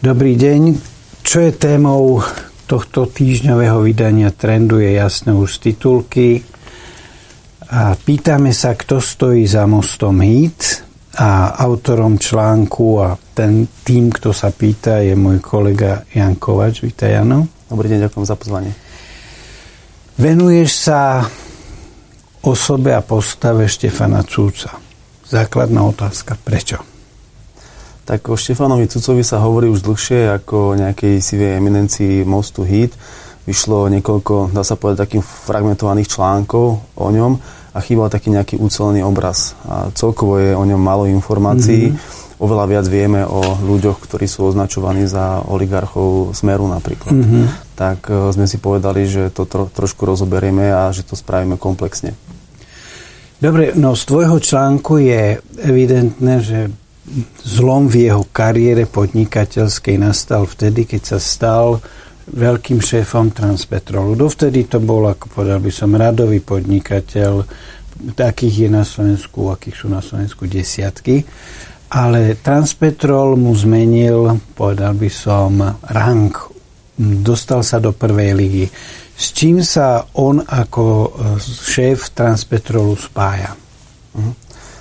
Dobrý deň. Čo je témou tohto týždňového vydania Trendu je jasné už z titulky. A pýtame sa, kto stojí za mostom HIT a autorom článku a ten tým, kto sa pýta, je môj kolega Jan Kovač. Vítaj, Jano. Dobrý deň, ďakujem za pozvanie. Venuješ sa osobe a postave Štefana Cúca. Základná otázka, prečo? Tak o Štefanovi Cucovi sa hovorí už dlhšie ako o nejakej sivej eminencii mostu Hit. Vyšlo niekoľko, dá sa povedať, takých fragmentovaných článkov o ňom a chýbal taký nejaký ucelený obraz. A celkovo je o ňom málo informácií. Mm-hmm. Oveľa viac vieme o ľuďoch, ktorí sú označovaní za oligarchov Smeru napríklad. Mm-hmm. Tak e, sme si povedali, že to tro, trošku rozoberieme a že to spravíme komplexne. Dobre, no z tvojho článku je evidentné, že zlom v jeho kariére podnikateľskej nastal vtedy, keď sa stal veľkým šéfom Transpetrolu. Dovtedy to bol, ako povedal by som, radový podnikateľ. Takých je na Slovensku, akých sú na Slovensku desiatky. Ale Transpetrol mu zmenil, povedal by som, rang. Dostal sa do prvej ligy. S čím sa on ako šéf Transpetrolu spája? Uh-huh.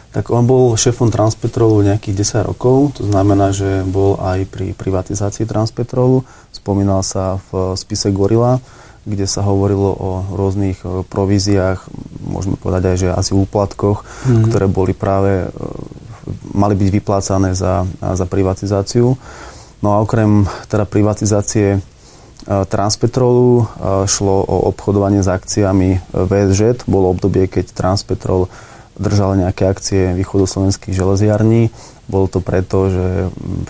Tak on bol šéfom Transpetrolu nejakých 10 rokov, to znamená, že bol aj pri privatizácii Transpetrolu. Spomínal sa v spise Gorila, kde sa hovorilo o rôznych e, províziách, môžeme povedať aj, že asi úplatkoch, mm. ktoré boli práve, e, mali byť vyplácané za, za privatizáciu. No a okrem teda privatizácie e, Transpetrolu šlo o obchodovanie s akciami VSŽ. Bolo obdobie, keď Transpetrol držal nejaké akcie východoslovenských železiarní. Bolo to preto, že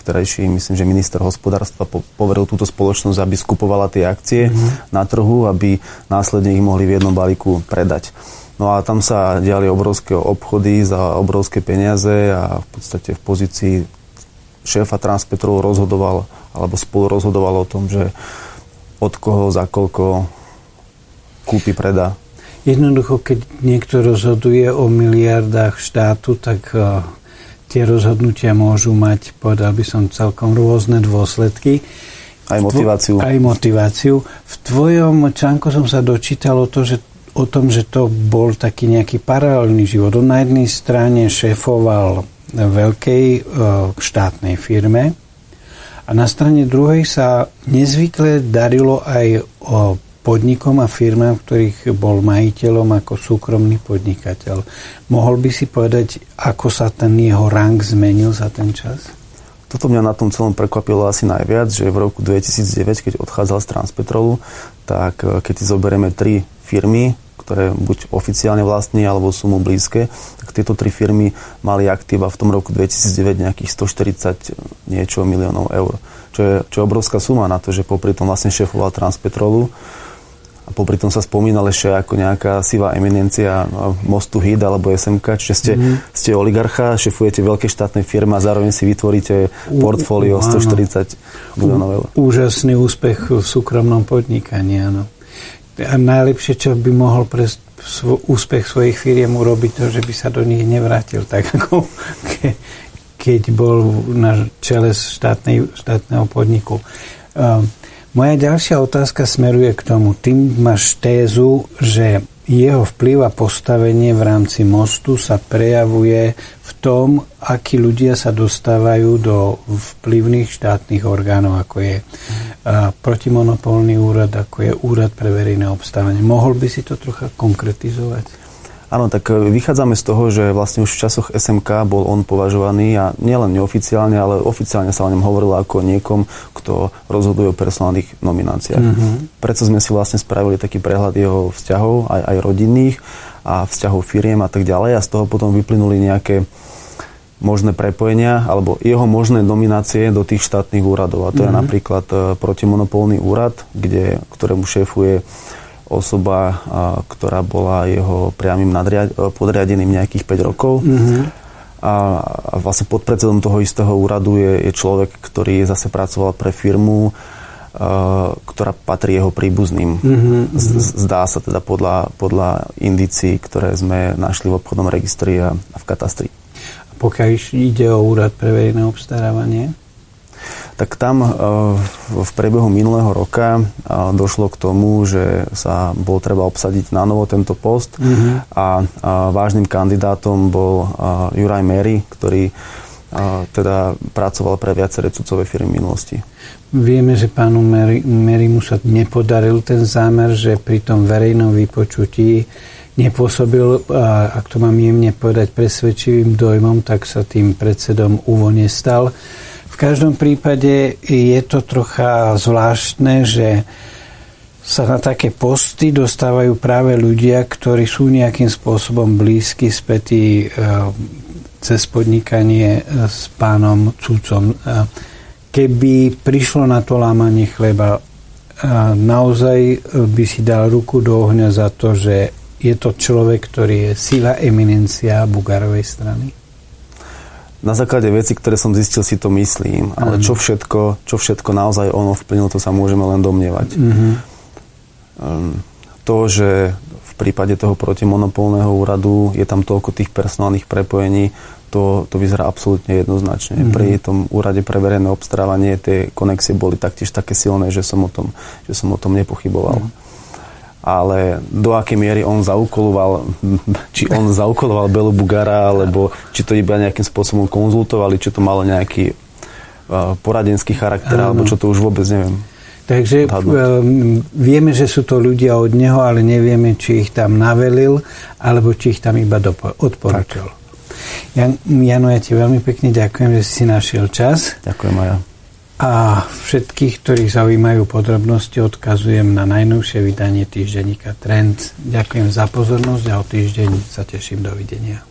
vtedajší, myslím, že minister hospodárstva poveril túto spoločnosť, aby skupovala tie akcie mm-hmm. na trhu, aby následne ich mohli v jednom balíku predať. No a tam sa diali obrovské obchody za obrovské peniaze a v podstate v pozícii šéfa Transpetrol rozhodoval alebo spolu rozhodoval o tom, že od koho, za koľko kúpi, predá. Jednoducho, keď niekto rozhoduje o miliardách štátu, tak uh, tie rozhodnutia môžu mať, povedal by som, celkom rôzne dôsledky. Aj motiváciu. Aj motiváciu. V tvojom článku som sa dočítal o, to, že, o tom, že to bol taký nejaký paralelný život. On na jednej strane šéfoval veľkej uh, štátnej firme a na strane druhej sa nezvykle darilo aj o podnikom a firmám, ktorých bol majiteľom ako súkromný podnikateľ. Mohol by si povedať, ako sa ten jeho rang zmenil za ten čas? Toto mňa na tom celom prekvapilo asi najviac, že v roku 2009, keď odchádzal z Transpetrolu, tak e, keď si zoberieme tri firmy, ktoré buď oficiálne vlastní alebo sú mu blízke, tak tieto tri firmy mali aktíva v tom roku 2009 nejakých 140 niečo miliónov eur. Čo je, čo je obrovská suma na to, že popri tom vlastne šéfoval Transpetrolu a popri tom sa spomínal ešte ako nejaká sivá eminencia no, Mostu HID alebo SMK, čiže ste, mm. ste oligarcha, šefujete veľké štátne firmy a zároveň si vytvoríte portfólio 140 miliónov. Úžasný úspech v súkromnom podnikaní, áno. A najlepšie, čo by mohol pre svo, úspech svojich firiem urobiť, to, že by sa do nich nevrátil, tak ako ke, keď bol na čele štátnej, štátneho podniku. Um, moja ďalšia otázka smeruje k tomu. Ty máš tézu, že jeho vplyv a postavenie v rámci mostu sa prejavuje v tom, akí ľudia sa dostávajú do vplyvných štátnych orgánov, ako je mm. protimonopolný úrad, ako je úrad pre verejné obstávanie. Mohol by si to trocha konkretizovať? Áno, tak e, vychádzame z toho, že vlastne už v časoch SMK bol on považovaný a nielen neoficiálne, ale oficiálne sa o ňom hovorilo ako niekom, kto rozhoduje o personálnych nomináciách. Mm-hmm. Preto sme si vlastne spravili taký prehľad jeho vzťahov, aj, aj rodinných a vzťahov firiem a tak ďalej a z toho potom vyplynuli nejaké možné prepojenia alebo jeho možné nominácie do tých štátnych úradov. A to mm-hmm. je mhm. napríklad e, protimonopolný úrad, kde, ktorému šéfuje osoba, ktorá bola jeho priamým podriadeným nejakých 5 rokov. Mm-hmm. A, a vlastne podpredsedom toho istého úradu je, je človek, ktorý zase pracoval pre firmu, ktorá patrí jeho príbuzným. Mm-hmm. Zdá sa teda podľa, podľa indícií, ktoré sme našli v obchodnom registri a, a v katastri. A pokiaľ ide o úrad pre verejné obstarávanie? Tak tam v priebehu minulého roka došlo k tomu, že sa bol treba obsadiť na novo tento post mm-hmm. a vážnym kandidátom bol Juraj Mery, ktorý teda pracoval pre viaceré cucové firmy v minulosti. Vieme, že pánu Merimu sa nepodaril ten zámer, že pri tom verejnom vypočutí nepôsobil, ak to mám jemne povedať, presvedčivým dojmom, tak sa tým predsedom úvo nestal. Každom prípade je to trocha zvláštne, že sa na také posty dostávajú práve ľudia, ktorí sú nejakým spôsobom blízky, spätí e, cez podnikanie e, s pánom Cúcom. E, keby prišlo na to lámanie chleba, naozaj by si dal ruku do ohňa za to, že je to človek, ktorý je sila eminencia Bugarovej strany? Na základe veci, ktoré som zistil, si to myslím, ale čo všetko, čo všetko naozaj ono vplynilo, to sa môžeme len domnievať. Mm-hmm. To, že v prípade toho protimonopolného úradu je tam toľko tých personálnych prepojení, to, to vyzerá absolútne jednoznačne. Mm-hmm. Pri tom úrade pre verejné obstarávanie tie konexie boli taktiež také silné, že som o tom, že som o tom nepochyboval. Mm-hmm ale do akej miery on zaukoloval, či on zaukoloval Belu Bugara, alebo či to iba nejakým spôsobom konzultovali, či to malo nejaký uh, poradenský charakter, ano. alebo čo to už vôbec neviem. Takže um, vieme, že sú to ľudia od neho, ale nevieme, či ich tam navelil, alebo či ich tam iba dopo- odporučil. Jan, Jano, ja ti veľmi pekne ďakujem, že si našiel čas. Ďakujem aj ja. A všetkých, ktorých zaujímajú podrobnosti, odkazujem na najnovšie vydanie týždenníka Trend. Ďakujem za pozornosť a o týždeň sa teším. Dovidenia.